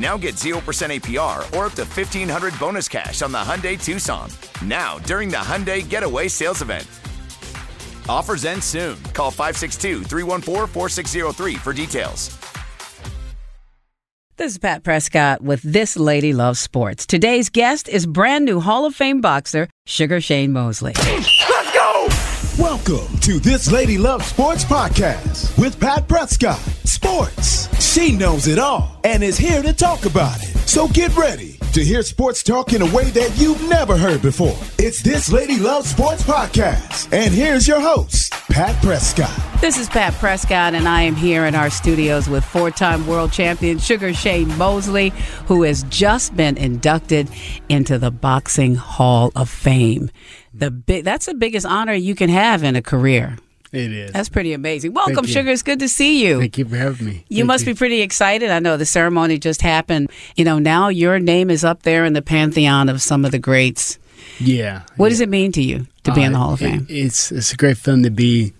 Now get 0% APR or up to 1500 bonus cash on the Hyundai Tucson. Now, during the Hyundai Getaway Sales Event. Offers end soon. Call 562 314 4603 for details. This is Pat Prescott with This Lady Loves Sports. Today's guest is brand new Hall of Fame boxer, Sugar Shane Mosley. Let's go! Welcome to This Lady Loves Sports podcast with Pat Prescott. Sports. She knows it all and is here to talk about it. So get ready to hear sports talk in a way that you've never heard before. It's This Lady Loves Sports podcast. And here's your host, Pat Prescott. This is Pat Prescott, and I am here in our studios with four time world champion Sugar Shane Mosley, who has just been inducted into the Boxing Hall of Fame. The big, that's the biggest honor you can have in a career. It is. That's pretty amazing. Welcome, Sugar. It's good to see you. Thank you for having me. You Thank must be pretty excited. I know the ceremony just happened. You know, now your name is up there in the pantheon of some of the greats. Yeah. What yeah. does it mean to you to be in the Uh, Hall of it- Fame? it's it's a great feeling to be,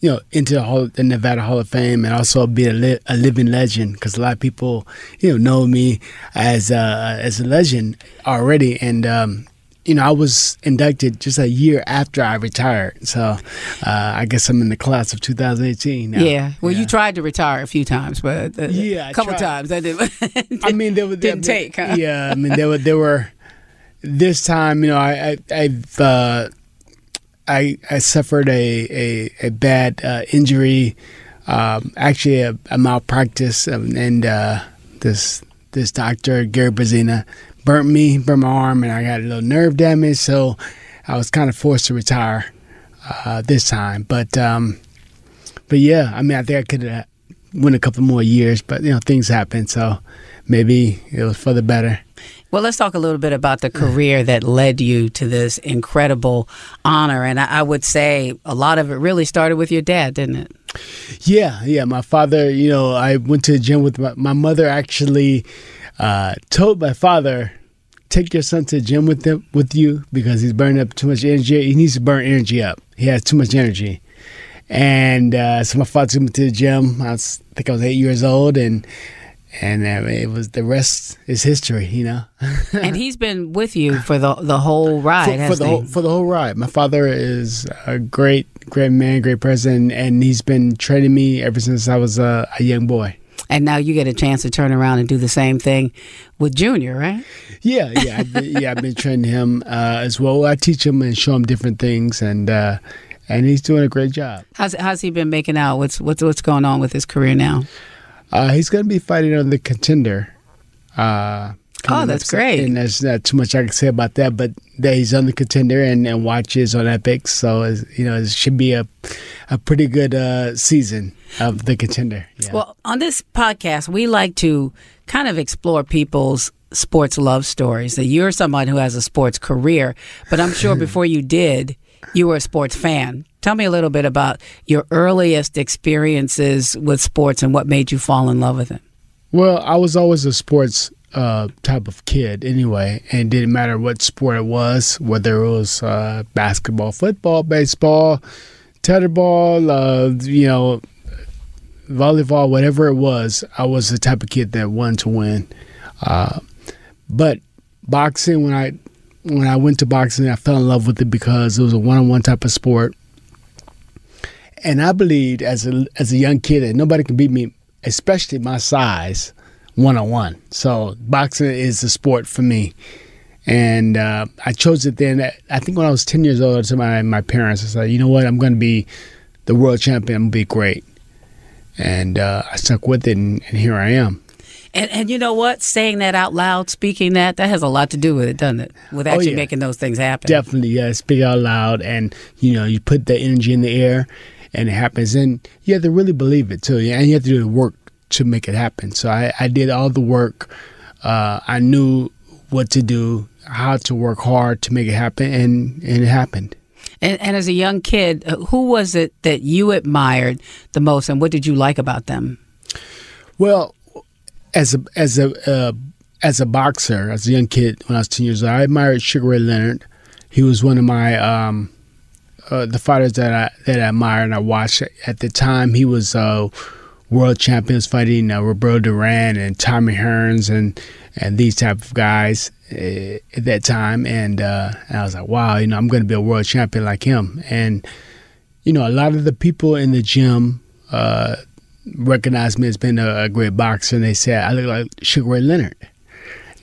you know, into the, Hall, the Nevada Hall of Fame and also be a, li- a living legend because a lot of people, you know, know me as uh, as a legend already, and um, you know, I was inducted just a year after I retired, so uh, I guess I'm in the class of 2018 now. yeah. Well, you tried to retire a few times, but uh, Yeah, a couple times. I did. I mean, there were didn't mean, take. Huh? Yeah, I mean, there were there were this time. You know, I, I I've uh, I I suffered a a, a bad uh, injury, um, actually a, a malpractice, um, and uh, this this doctor Gary Brazina burnt me, burnt my arm, and I got a little nerve damage, so I was kind of forced to retire uh, this time. But um, but yeah, I mean, I think I could have went a couple more years, but you know, things happen, so maybe it was for the better. Well, let's talk a little bit about the career that led you to this incredible honor. And I, I would say a lot of it really started with your dad, didn't it? Yeah, yeah. My father, you know, I went to the gym with my, my mother. Actually, uh, told my father, "Take your son to the gym with them with you because he's burning up too much energy. He needs to burn energy up. He has too much energy." And uh, so my father took me to the gym. I, was, I think I was eight years old, and and uh, it was the rest is history. You know. and he's been with you for the the whole ride, for, for the he? whole for the whole ride. My father is a great great man, great person, and he's been training me ever since I was a, a young boy. And now you get a chance to turn around and do the same thing with Junior, right? Yeah, yeah, I've been, yeah. I've been training him uh, as well. I teach him and show him different things, and uh, and he's doing a great job. How's how's he been making out? What's what's what's going on with his career now? Uh, he's going to be fighting on the contender. Uh, Oh, that's up. great. And there's not too much I can say about that, but that he's on the contender and, and watches on Epix, so you know it should be a a pretty good uh, season of the contender. Yeah. Well, on this podcast, we like to kind of explore people's sports love stories. That you're someone who has a sports career, but I'm sure before you did, you were a sports fan. Tell me a little bit about your earliest experiences with sports and what made you fall in love with it. Well, I was always a sports uh, type of kid anyway, and didn't matter what sport it was, whether it was uh, basketball, football, baseball, tetherball, uh, you know, volleyball, whatever it was. I was the type of kid that wanted to win. Uh, but boxing, when I when I went to boxing, I fell in love with it because it was a one-on-one type of sport, and I believed as a as a young kid that nobody can beat me, especially my size, one on one. So boxing is a sport for me, and uh, I chose it then. I think when I was ten years old, I told my my parents, I said, you know what, I'm going to be the world champion. I'm going to be great, and uh, I stuck with it, and, and here I am. And and you know what? Saying that out loud, speaking that, that has a lot to do with it, doesn't it? With actually yeah. making those things happen. Definitely, yeah. Speak out loud, and you know, you put the energy in the air, and it happens. And you have to really believe it too, and you have to do the work to make it happen. So I, I did all the work. Uh, I knew what to do, how to work hard to make it happen, and and it happened. And, and as a young kid, uh, who was it that you admired the most, and what did you like about them? Well, as a as a uh, as a boxer, as a young kid when I was ten years old, I admired Sugar Ray Leonard. He was one of my um, uh, the fighters that I that I admired and I watched at the time. He was uh, world champions fighting uh, Roberto Duran and Tommy Hearns and and these type of guys uh, at that time. And, uh, and I was like, wow, you know, I'm going to be a world champion like him. And you know, a lot of the people in the gym uh, recognized me as being a, a, great boxer, and they said I look like Sugar Ray Leonard.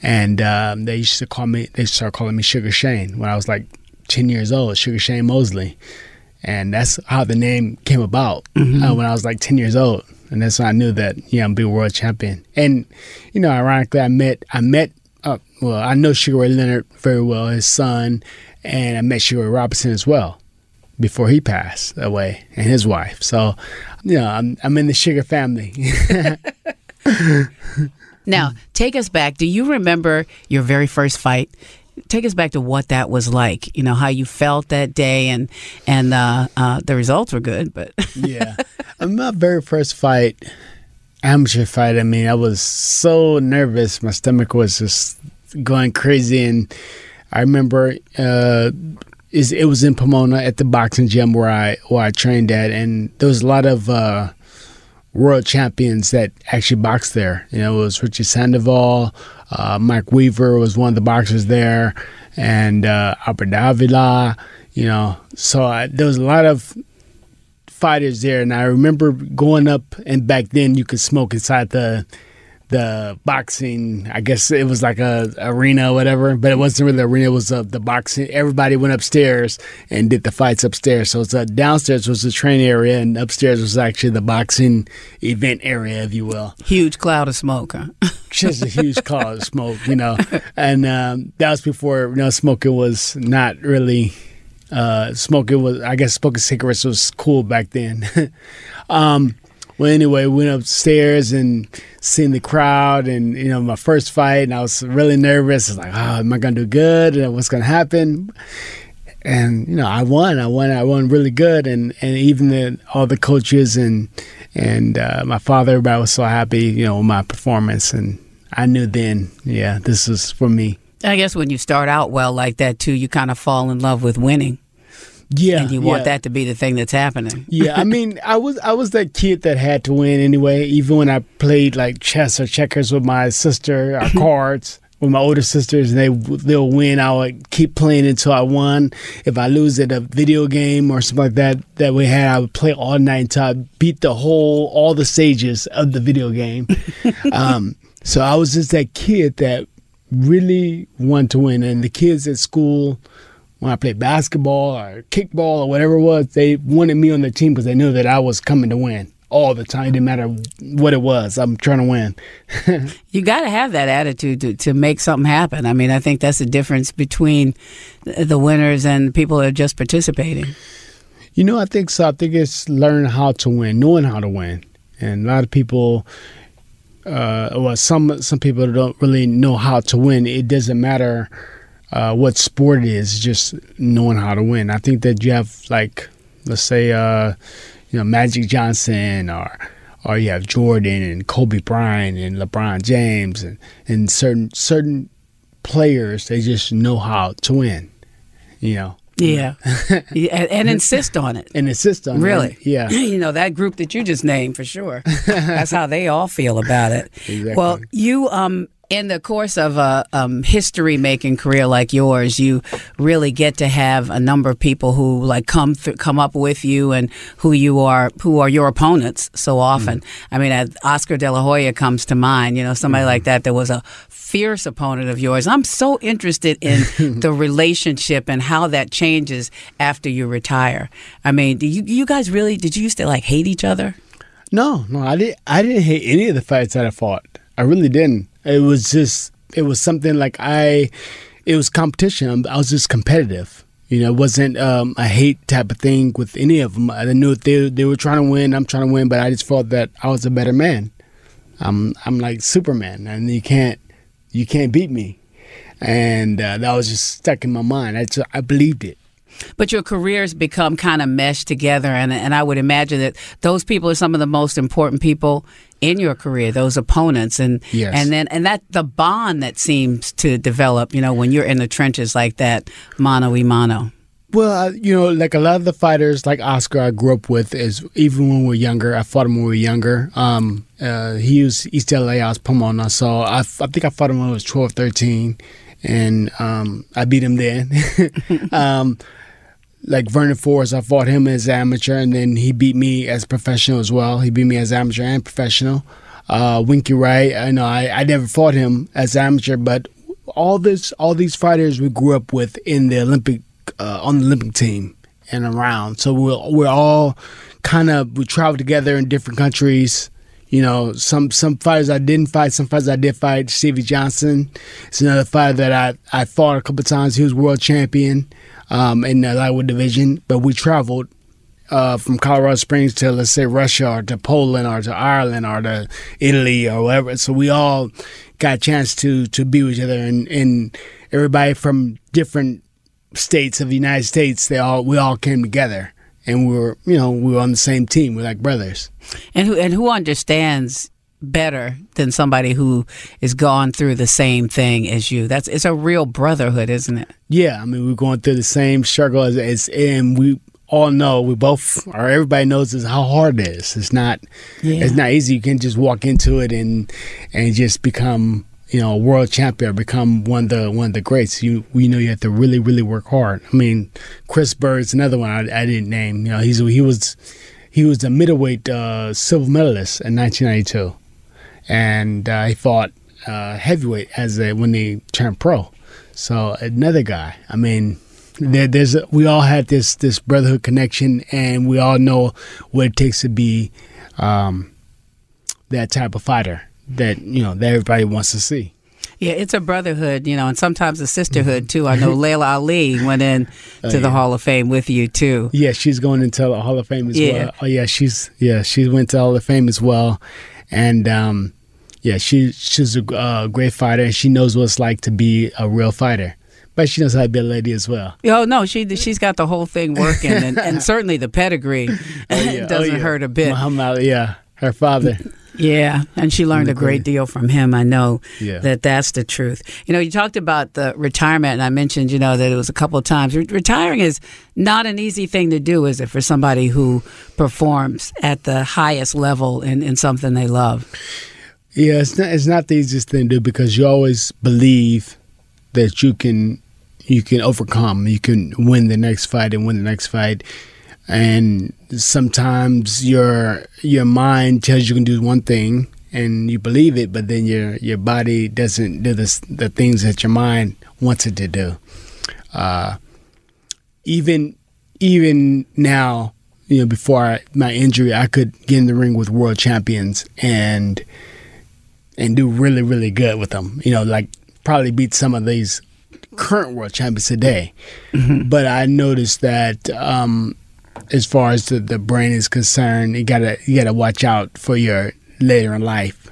And um, they used to call me. They started calling me Sugar Shane when I was like ten years old. Sugar Shane Mosley, and that's how the name came about mm-hmm. uh, when I was like ten years old. And that's when I knew that yeah, I'm be world champion. And you know, ironically, I met I met uh, well, I know Sugar Ray Leonard very well, his son, and I met Sugar Ray Robinson as well before he passed away, and his wife. So, you know, I'm I'm in the Sugar family. now, take us back. Do you remember your very first fight? Take us back to what that was like. You know how you felt that day, and and uh, uh, the results were good. But yeah, my very first fight, amateur fight. I mean, I was so nervous. My stomach was just going crazy, and I remember uh, is it was in Pomona at the boxing gym where I where I trained at, and there was a lot of uh, world champions that actually boxed there. You know, it was Richie Sandoval, uh, Mike Weaver was one of the boxers there, and uh, Albert Davila. You know, so I, there was a lot of fighters there, and I remember going up, and back then you could smoke inside the the boxing. I guess it was like a arena or whatever, but it wasn't really the arena. It was uh, the boxing. Everybody went upstairs and did the fights upstairs. So it's uh, downstairs was the training area, and upstairs was actually the boxing event area, if you will. Huge cloud of smoke, huh? Just a huge cloud of smoke, you know. And um, that was before you know smoking was not really. Uh, smoking was, I guess, smoking cigarettes was cool back then. um, well, anyway, we went upstairs and seen the crowd, and you know, my first fight, and I was really nervous. I was like, "Oh, am I gonna do good? And what's gonna happen?" And you know, I won. I won. I won really good, and and even the, all the coaches and and uh, my father, everybody was so happy, you know, with my performance, and I knew then, yeah, this was for me. I guess when you start out well like that too, you kind of fall in love with winning. Yeah, and you yeah. want that to be the thing that's happening. yeah, I mean, I was I was that kid that had to win anyway. Even when I played like chess or checkers with my sister, or cards with my older sisters, and they they'll win. I would keep playing until I won. If I lose at a video game or something like that that we had, I would play all night until I beat the whole all the stages of the video game. um, so I was just that kid that really want to win, and the kids at school when I played basketball or kickball or whatever it was, they wanted me on their team because they knew that I was coming to win all the time. It didn't matter what it was. I'm trying to win. you got to have that attitude to, to make something happen. I mean, I think that's the difference between the winners and people that are just participating. You know, I think so. I think it's learning how to win, knowing how to win. And a lot of people, uh, well, some some people don't really know how to win. It doesn't matter uh, what sport it is, just knowing how to win. I think that you have like, let's say, uh, you know, Magic Johnson or or you have Jordan and Kobe Bryant and LeBron James and, and certain certain players they just know how to win. You know. Yeah. yeah and, and, insist on it. And insist on really? it. Really? Yeah. You know, that group that you just named for sure. That's how they all feel about it. Exactly. Well, you um in the course of a um, history making career like yours, you really get to have a number of people who like come th- come up with you and who you are who are your opponents so often. Mm-hmm. I mean, Oscar De La Hoya comes to mind. You know, somebody mm-hmm. like that that was a fierce opponent of yours. I'm so interested in the relationship and how that changes after you retire. I mean, do you you guys really did you used to like hate each other? No, no, I didn't. I didn't hate any of the fights that I fought. I really didn't. It was just it was something like I it was competition. I was just competitive. You know, it wasn't um, a hate type of thing with any of them. I knew they they were trying to win. I'm trying to win, but I just felt that I was a better man. I'm I'm like Superman, and you can't you can't beat me. And uh, that was just stuck in my mind. I just, I believed it. But your careers become kind of meshed together, and and I would imagine that those people are some of the most important people in your career, those opponents, and Yes. and then and that the bond that seems to develop, you know, when you're in the trenches like that, mano y mano. Well, you know, like a lot of the fighters, like Oscar, I grew up with, is even when we were younger. I fought him when we were younger. Um, uh, he was East LA, I was Pomona, so I think I fought him when I was 12, 13, and um, I beat him then. um, like Vernon Forrest, I fought him as amateur, and then he beat me as professional as well. He beat me as amateur and professional. Uh, Winky Wright, I know I, I never fought him as amateur, but all this, all these fighters we grew up with in the Olympic, uh, on the Olympic team and around. So we're we're all kind of we travel together in different countries. You know, some some fighters I didn't fight, some fighters I did fight. Stevie Johnston is another fighter that I, I fought a couple times. He was world champion um, in the lightweight division, but we traveled uh, from Colorado Springs to let's say Russia or to Poland or to Ireland or to Italy or whatever. So we all got a chance to to be with each other, and, and everybody from different states of the United States, they all we all came together, and we were you know we were on the same team. We're like brothers. And who and who understands better than somebody who is gone through the same thing as you? That's it's a real brotherhood, isn't it? Yeah, I mean we're going through the same struggle as, as and we all know we both or everybody knows is how hard it is. It's not Yeah. it's not easy. You can just walk into it and and just become you know a world champion or become one of the one of the greats. You you know you have to really really work hard. I mean Chris Byrd's another one I, I didn't name. You know he's he was he was a middleweight uh, silver medalist in 1992, and uh, he fought uh, heavyweight as a, when he turned pro. So another guy. I mean, there, there's a, we all had this this brotherhood connection, and we all know what it takes to be um, that type of fighter that you know that everybody wants to see. Yeah, it's a brotherhood, you know, and sometimes a sisterhood too. I know Laila Ali went in to the Hall of Fame with you too. Yeah, she's going into the Hall of Fame as Yeah. well. Oh yeah, she's yeah she went to Hall of Fame as well, and um, yeah she she's a uh, great fighter and she knows what it's like to be a real fighter, but she knows how to be a lady as well. Oh no, she she's got the whole thing working, and, and certainly the pedigree Yeah, doesn't oh, yeah. hurt a bit. Muhammad yeah, her father. Yeah, and she learned a great deal from him. I know Yeah. that that's the truth. You know, you talked about the retirement, and I mentioned, you know, that it was a couple of times. Re- retiring is not an easy thing to do, is it, for somebody who performs at the highest level in, in something they love? Yeah, it's not it's not the easiest thing to do because you always believe that you can you can overcome, you can win the next fight and win the next fight. And sometimes your your mind tells you can do one thing and you believe it, but then your your body doesn't do the the things that your mind wants it to do. Uh, even even now, you know, before I, my injury, I could get in the ring with world champions and and do really really good with them. You know, like probably beat some of these current world champions today. But I noticed that um, as far as the, the brain is concerned, you gotta you gotta watch out for your later in life.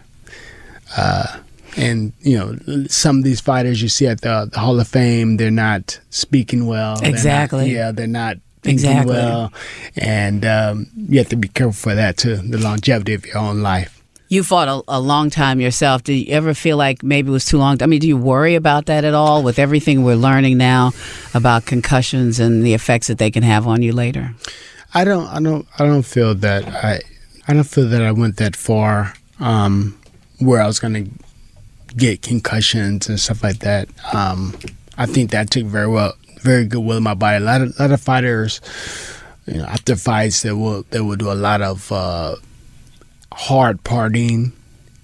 Uh, and you know, some of these fighters you see at the, the Hall of Fame, they're not speaking well. They're not- Exactly. yeah, they're not thinking Exactly. well, and um, you have to be careful for that too. The longevity of your own life. You fought a, a long time yourself. Do you ever feel like maybe it was too long? I mean, do you worry about that at all with everything we're learning now about concussions and the effects that they can have on you later? I don't I don't I don't feel that I I don't feel that I went that far um, where I was gonna get concussions and stuff like that. Um, I think that took very well very good will of my body. A lot of lot of fighters you know, after fights they will they will do a lot of uh, hard partying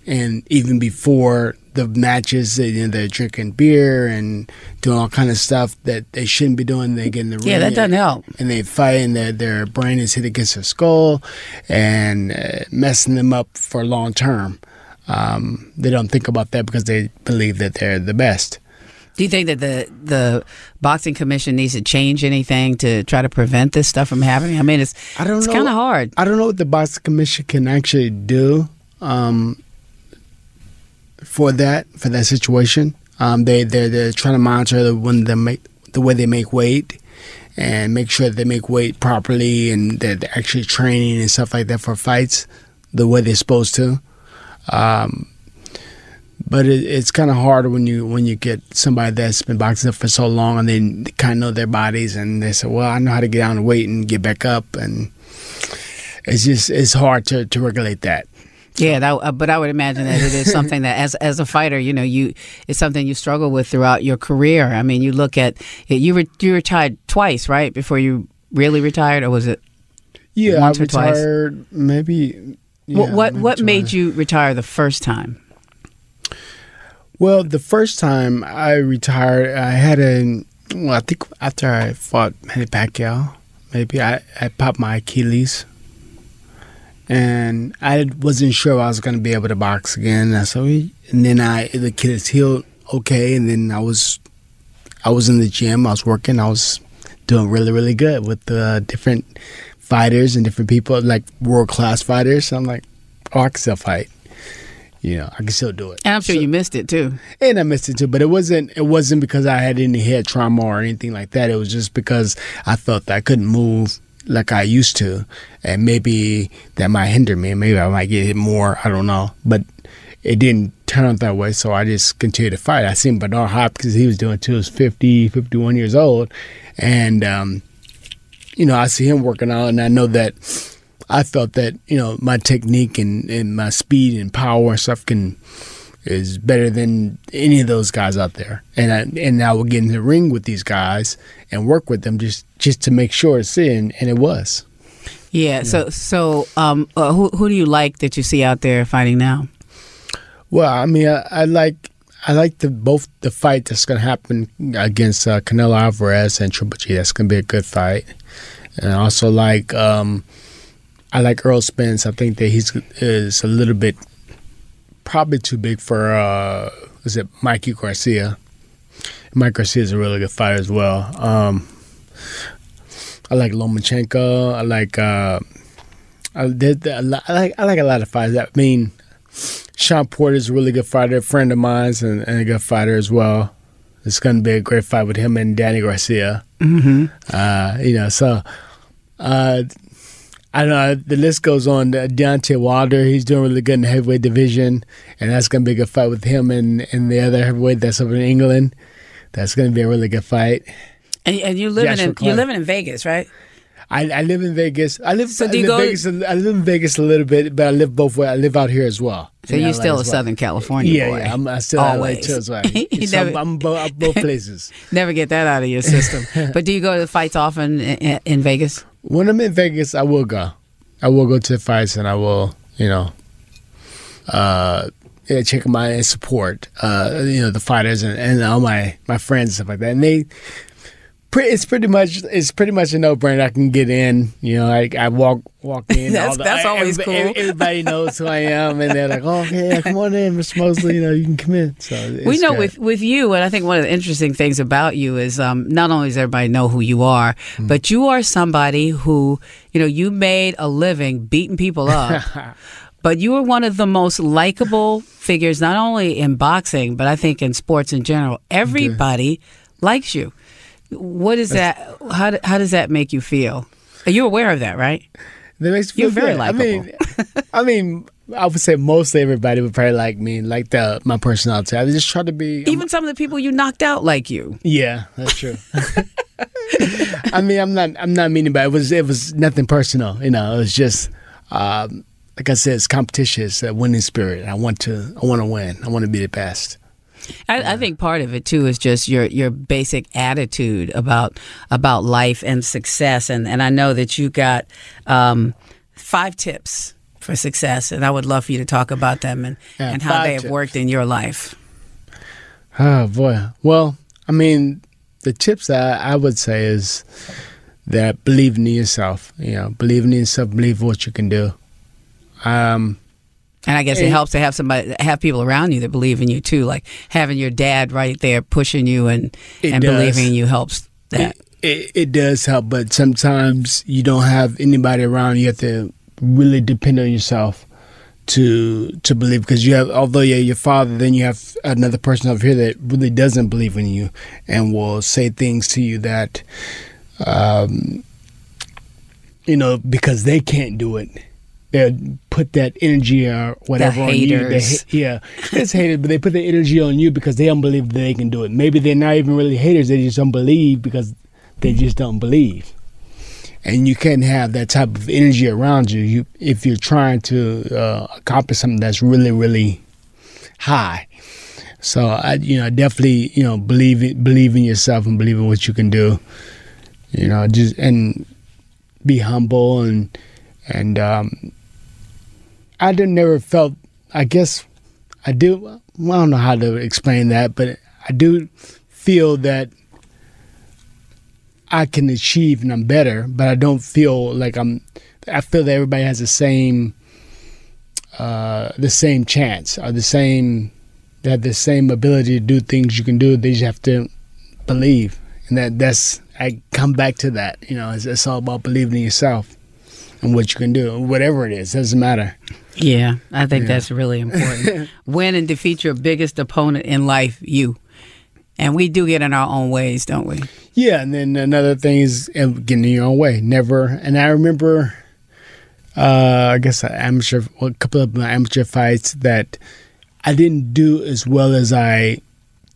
and even before the matches they, you know, they're drinking beer and doing all kind of stuff that they shouldn't be doing. They get in the ring Yeah, that doesn't help. and they fight and their, their brain is hit against their skull and uh, messing them up for long term. um, they don't think about that because they believe that they're the best. Do you think that the the boxing commission needs to change anything to try to prevent this stuff from happening? I mean, it's I don't it's kind of hard. I don't know what the boxing commission can actually do um, for that for that situation. Um, they they're, they're trying to monitor the when they make the way they make weight and make sure that they make weight properly and that they're actually training and stuff like that for fights the way they're supposed to. Um, but it, it's kind of hard when you when you get somebody that's been boxing up for so long and they kind of know their bodies and they say, "Well, I know how to get down and weight and get back up," and it's just it's hard to, to regulate that. Yeah, that, uh, but I would imagine that it is something that, as as a fighter, you know, you it's something you struggle with throughout your career. I mean, you look at you re, you retired twice, right, before you really retired, or was it? Yeah, Once I or twice? retired maybe. Yeah, what what, maybe what made you retire the first time? Well, the first time I retired, I had a. Well, I think after I fought Manny Pacquiao, maybe I, I popped my Achilles, and I wasn't sure I was going to be able to box again. And So, and then I the Achilles healed okay, and then I was, I was in the gym. I was working. I was doing really really good with uh, different fighters and different people, like world class fighters. So I'm like, oh, I can still fight. You know, I can still do it And I'm sure you missed it too. and I missed it too. But it wasn't it wasn't because I had any head trauma or anything like that. It was just because I felt that I couldn't move like I used to, and maybe that might hinder me. Maybe I might get hit more. I don't know, but it didn't turn out that way. So I just continued to fight. I seen Bernard Hopkins. He was doing it till he was 50, 51 years old, and um, you know I see him working out, and I know that. I felt that you know my technique and, and my speed and power and stuff can is better than any of those guys out there. And I, and I would get in the ring with these guys and work with them just just to make sure it's in, and it was. Yeah. So so um, uh, who who do you like that you see out there fighting now? Well, I mean, I, I like I like the both the fight that's going to happen against uh, Canelo Alvarez and Triple G. That's going to be a good fight. And I also like um, I like Errol Spence. I think that he's is a little bit probably too big for uh, is it Mikey Garcia? Mike Garcia is a really good fighter as well. Um, I like Lomachenko. I like uh, I, there- there- I like I like a lot of fighters. I mean, Shawn Porter is a really good fighter, a friend of mine, and, and a good fighter as well. It's going to be a great fight with him and Danny Garcia. Mm-hmm. Uh, you know, so uh, I don't know. The list goes on. Uh, Deontay Wilder, he's doing really good in the heavyweight division, and that's going to be a good fight with him and, and the other heavyweight that's over in England. That's going to be a really good fight. And, and you living Joshua in you're living in Vegas, right? I, I live in Vegas. I live, So I live go- Vegas. I live in Vegas a little bit, but I live both ways. I live out here as well. So you're LA still a well. Southern California Yeah, boy. yeah. I'm I still LA Always. too as well. You So I'm, never- I'm, bo- I'm both places. Never get that out of your system. but do you go to the fights often in, in Vegas? When I'm in Vegas, I will go. I will go to the fights and I will, you know, uh, yeah, check them out and support, uh, you know, the fighters and, and all my, my friends and stuff like that. And they, pre- it's pretty much it's pretty much a no brainer. I can get in. You know, I, I walk walk in. That's- all the- that's always everybody, cool. Everybody knows who I am, and they're like, "Oh, okay, yeah, come on in, Mr. Mosley. You know, you can come in." So it's we know good. with with you, and I think one of the interesting things about you is um, not only does everybody know who you are, Hmm. but you are somebody who you know you made a living beating people up. But you are one of the most likable figures, not only in boxing, but I think in sports in general. Everybody likes you. What is that? How, do- how does that make you feel? Are You're aware of that, right? That makes me You're feel very good. I mean, likable. I mean, I would say mostly everybody would probably like me, like the my personality. I just try to be. Even some of the people you knocked out like you. yeah, that's true. I mean, I'm not. I'm not meaning, but it was. It was nothing personal. You know, it was just. Um, like I said, it's competition. It's a winning spirit. I want to. I want to win. I want to be the best. I, I think part of it too is just your your basic attitude about about life and success, and and I know that you got um, five tips for success, and I would love for you to talk about them and Yeah, and how they have tips. worked in your life. Oh boy. Well, I mean, the tips that I would say is that believe in yourself. You know, believe in yourself. Believe what you can do. Um, And I guess it helps to have somebody, have people around you that believe in you too. Like having your dad right there pushing you and and does. believing in you helps that. It, it does help, but sometimes you don't have anybody around. You have to really depend on yourself to to believe because you have although you're your father, then you have another person over here that really doesn't believe in you and will say things to you that, um, you know, because they can't do it. They'll put that energy or whatever on you. They yeah, it's hated, but they put the energy on you because they don't believe that they can do it. Maybe they're not even really haters; they just don't believe because they just don't believe. And you can't have that type of energy around you, you if you're trying to uh, accomplish something that's really, really high. So I, you know, definitely, you know, believe it, believe in yourself and believe in what you can do. You know, just and be humble and and um, I did never felt. I guess I do. I don't know how to explain that, but I do feel that I can achieve and I'm better, but I don't feel like I'm. I feel that everybody has the same, uh, the same chance or the same. They have the same ability to do things you can do. They just have to believe, and that that's. I come back to that. You know, it's, it's all about believing in yourself and what you can do, whatever it is. Doesn't matter. Yeah, I think that's really important. Win and defeat your biggest opponent in life, you. And we do get in our own ways, don't we? Yeah, and then another thing is uh, getting in your own way. Never. And I remember, uh, I guess, an amateur, well, a couple of my amateur fights that I didn't do as well as I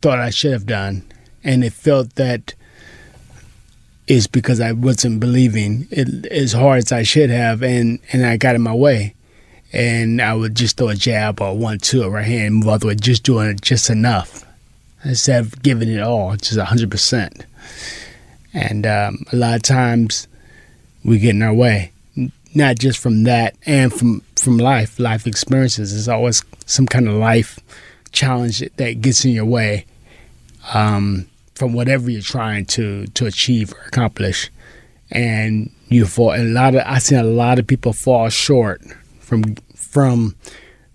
thought I should have done, and it felt that is because I wasn't believing it as hard as I should have, and and I got in my way. And I would just throw a jab or one, two, or right hand, move out the way, just doing it just enough instead of giving it all, just hundred percent. And um, a lot of times we get in our way, not just from that and from from life, life experiences. There's always some kind of life challenge that gets in your way um, from whatever you're trying to to achieve or accomplish, and you fall. And a lot of I've seen a lot of people fall short from from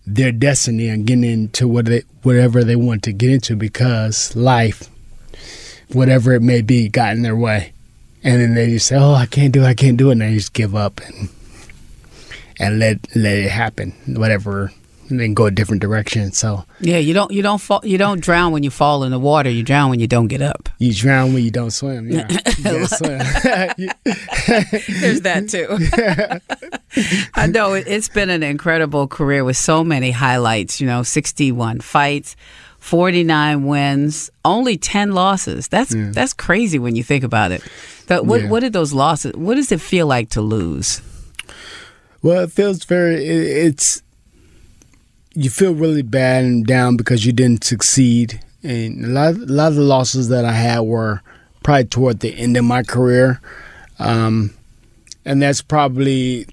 their destiny and getting into what they, whatever they want to get into because life, whatever it may be, got in their way, and then they just say, "Oh, I can't do, it, I can't do it," and they just give up and and let let it happen, whatever, and then go a different direction. So Yeah, you don't you don't fall you don't drown when you fall in the water. You drown when you don't get up. you drown when you don't swim. Yeah, you swim. There's that too. I know it, it's been an incredible career with so many highlights. You know, 61 fights, 49 wins, only 10 losses. That's that's crazy when you think about it. But what Yeah. what did those losses? What does it feel like to lose? Well, it feels very. It, it's you feel really bad and down because you didn't succeed, and a lot, a lot of the losses that I had were probably toward the end of my career, um, and that's probably.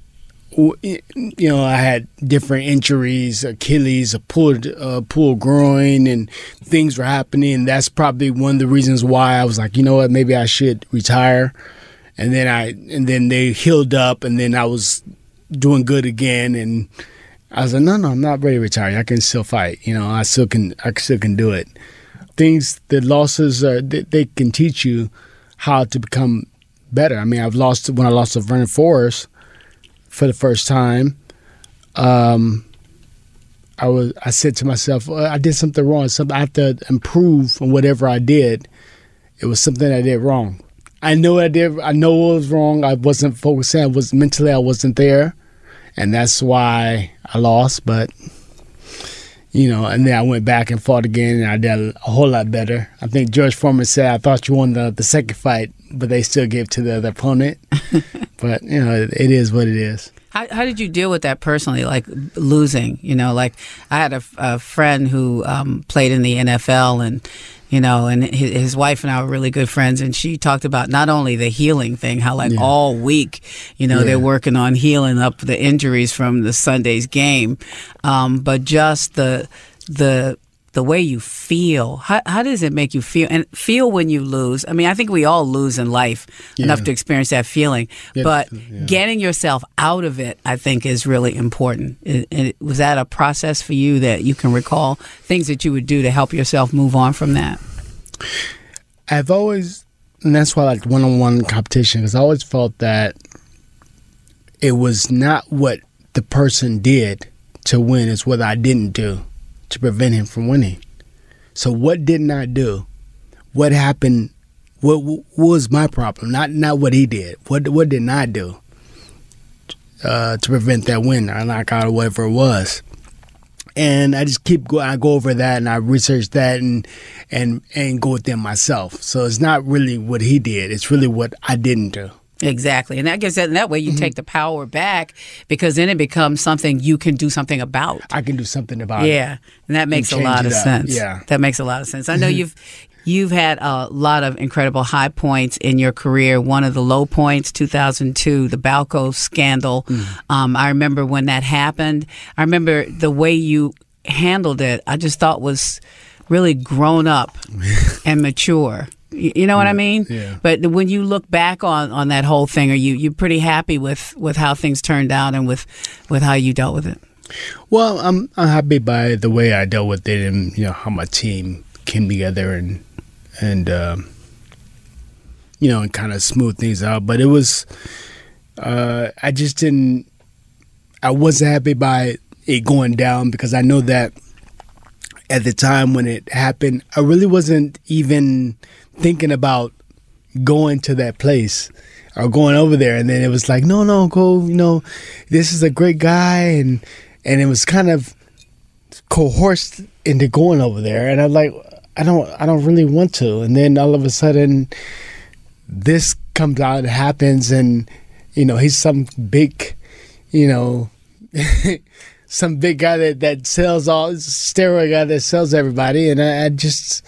You know, I had different injuries, Achilles, a pulled, uh, pulled groin, and things were happening. And that's probably one of the reasons why I was like, you know what, maybe I should retire. And then I, and then they healed up, and then I was doing good again and I was like, no, no, I'm not ready to retire. I can still fight. You know, I still can, I still can do it. Things, the losses, are, they, they can teach you how to become better. I mean, I've lost when I lost to Vernon Forrest for the first time. Um, I was, I said to myself, I did something wrong. Something I have to improve on whatever I did. It was something I did wrong. I know I did. I know it was wrong. I wasn't focusing. I was mentally. I wasn't there, and that's why I lost. But you know, and then I went back and fought again, and I did a whole lot better. I think George Foreman said, "I thought you won the the second fight, but they still gave to the other opponent." but you know, it, it is what it is. How, how did you deal with that personally, like losing? You know, like I had a, a friend who um, played in the NFL, and you know, and his, his wife and I were really good friends, and she talked about not only the healing thing, how like all week, you know, Yeah. they're working on healing up the injuries from the Sunday's game, um, but just the the the way you feel. How, how does it make you feel? And feel when you lose. I mean, I think we all lose in life enough to experience that feeling. Yeah, but yeah. getting yourself out of it, I think, is really important. And and was that a process for you that you can recall things that you would do to help yourself move on from that? I've always, and that's why I like one on one competition, because I always felt that it was not what the person did to win, it's what I didn't do to prevent him from winning. So, what didn't I do? What happened? What, what was my problem? Not not what he did. What what didn't I do uh, to prevent that win or knockout or whatever it was? and I just keep go. I go over that and I research that and and and go within myself. So it's not really what he did; it's really what I didn't do. Exactly. And that gives that, and that way you Mm-hmm. take the power back because then it becomes something you can do something about. I can do something about it. Yeah, and that makes a lot of up. sense. Yeah. Mm-hmm. that makes a lot of sense. I know you've you've had a lot of incredible high points in your career. One of the low points, 2002, the Balco scandal. Mm. Um, I remember when that happened. I remember the way you handled it. I just thought was really grown up and mature. You know what I mean? yeah. But when you look back on, on that whole thing, are you you pretty happy with, with how things turned out and with with how you dealt with it? Well, I'm I'm happy by the way I dealt with it and you know how my team came together and and um, you know and kind of smooth things out. But it was uh, I just didn't. I wasn't happy by it going down because I know that at the time when it happened, I really wasn't even thinking about going to that place or going over there. And then it was like, no, no, go. You know, this is a great guy, and and it was kind of coerced into going over there. And I'm like, I don't, I don't really want to. And then all of a sudden, this comes out, happens, and you know, he's some big, you know. some big guy that, that sells all steroid guy that sells everybody and I, I just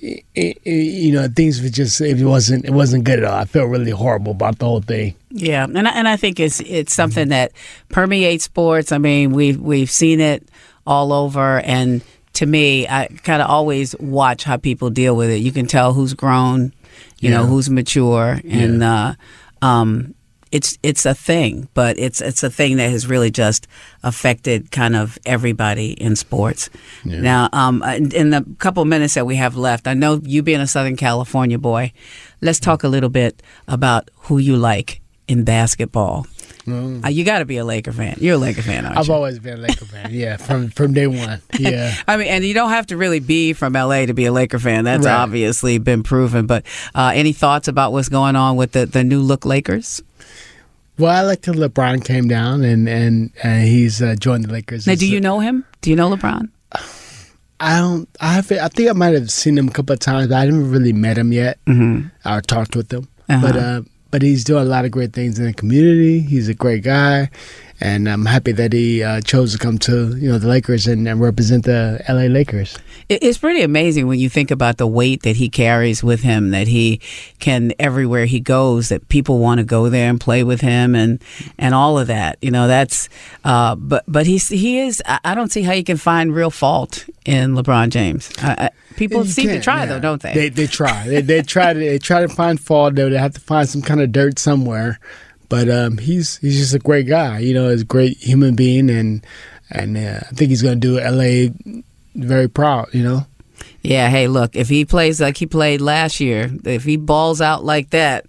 it, it, you know things were just it wasn't it wasn't good at all I felt really horrible about the whole thing Yeah, and I, and I think it's it's something that permeates sports. I mean, we've we've seen it all over, and to me, I kind of always watch how people deal with it. You can tell who's grown, you know, who's mature, and uh, um, it's it's a thing, but it's it's a thing that has really just affected kind of everybody in sports. Now, um, in the couple minutes that we have left, I know you being a Southern California boy, let's talk a little bit about who you like in basketball. Uh, you got to be a Laker fan. You're a Laker fan, aren't I've you? always been a Laker fan yeah from from day one yeah I mean, and you don't have to really be from LA to be a Laker fan. That's Right. obviously been proven. But uh, any thoughts about what's going on with the, the new look Lakers? Well I like till LeBron came down and and, and he's uh, joined the Lakers Now, do you know him? Do you know LeBron? I don't I have I think I might have seen him a couple of times I haven't really met him yet Mm-hmm. or talked with him Uh-huh. but uh but he's doing a lot of great things in the community he's a great guy and I'm happy that he uh, chose to come to you know the Lakers and, and represent the LA Lakers. It's pretty amazing when you think about the weight that he carries with him. That he can everywhere he goes, that people want to go there and play with him, and and all of that. You know, that's. Uh, but but he's he is. I don't see how you can find real fault in LeBron James. I, I, people You seem to try yeah. though, don't they? They they try. they they try to they try to find fault. They have to find some kind of dirt somewhere. But um, he's he's just a great guy. You know, he's a great human being, and and uh, I think he's going to do LA very proud. You know. Yeah, hey, look, if he plays like he played last year, if he balls out like that,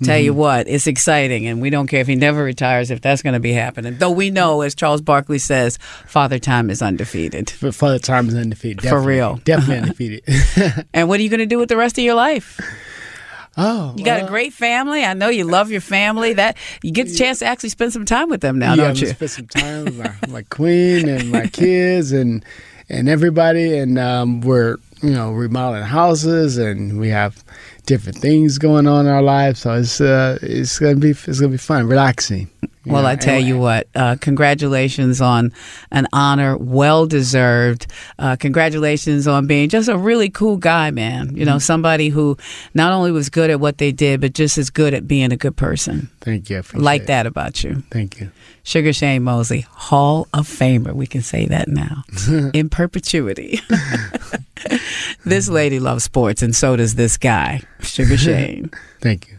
I tell you what, it's exciting, and we don't care if he never retires if that's going to be happening. Though we know, as Charles Barkley says, Father Time is undefeated. For time is undefeated. For real. Definitely undefeated. And what are you going to do with the rest of your life? Oh, You got a great family. I know you love your family. That you get the chance to actually spend some time with them now, yeah, don't I'm you? spend some time with my, my queen and my kids and and everybody, and um, we're you know remodeling houses, and we have different things going on in our lives. So it's uh, it's gonna be it's gonna be fun, relaxing. Well, know, I tell and- you what, uh, congratulations on an honor, well deserved. Uh, congratulations on being just a really cool guy, man. You know, somebody who not only was good at what they did, but just as good at being a good person. Thank you. Like it. that about you. Thank you. Sugar Shane Mosley, Hall of Famer. We can say that now in perpetuity. this lady loves sports, and so does this guy, Sugar Shane. Thank you.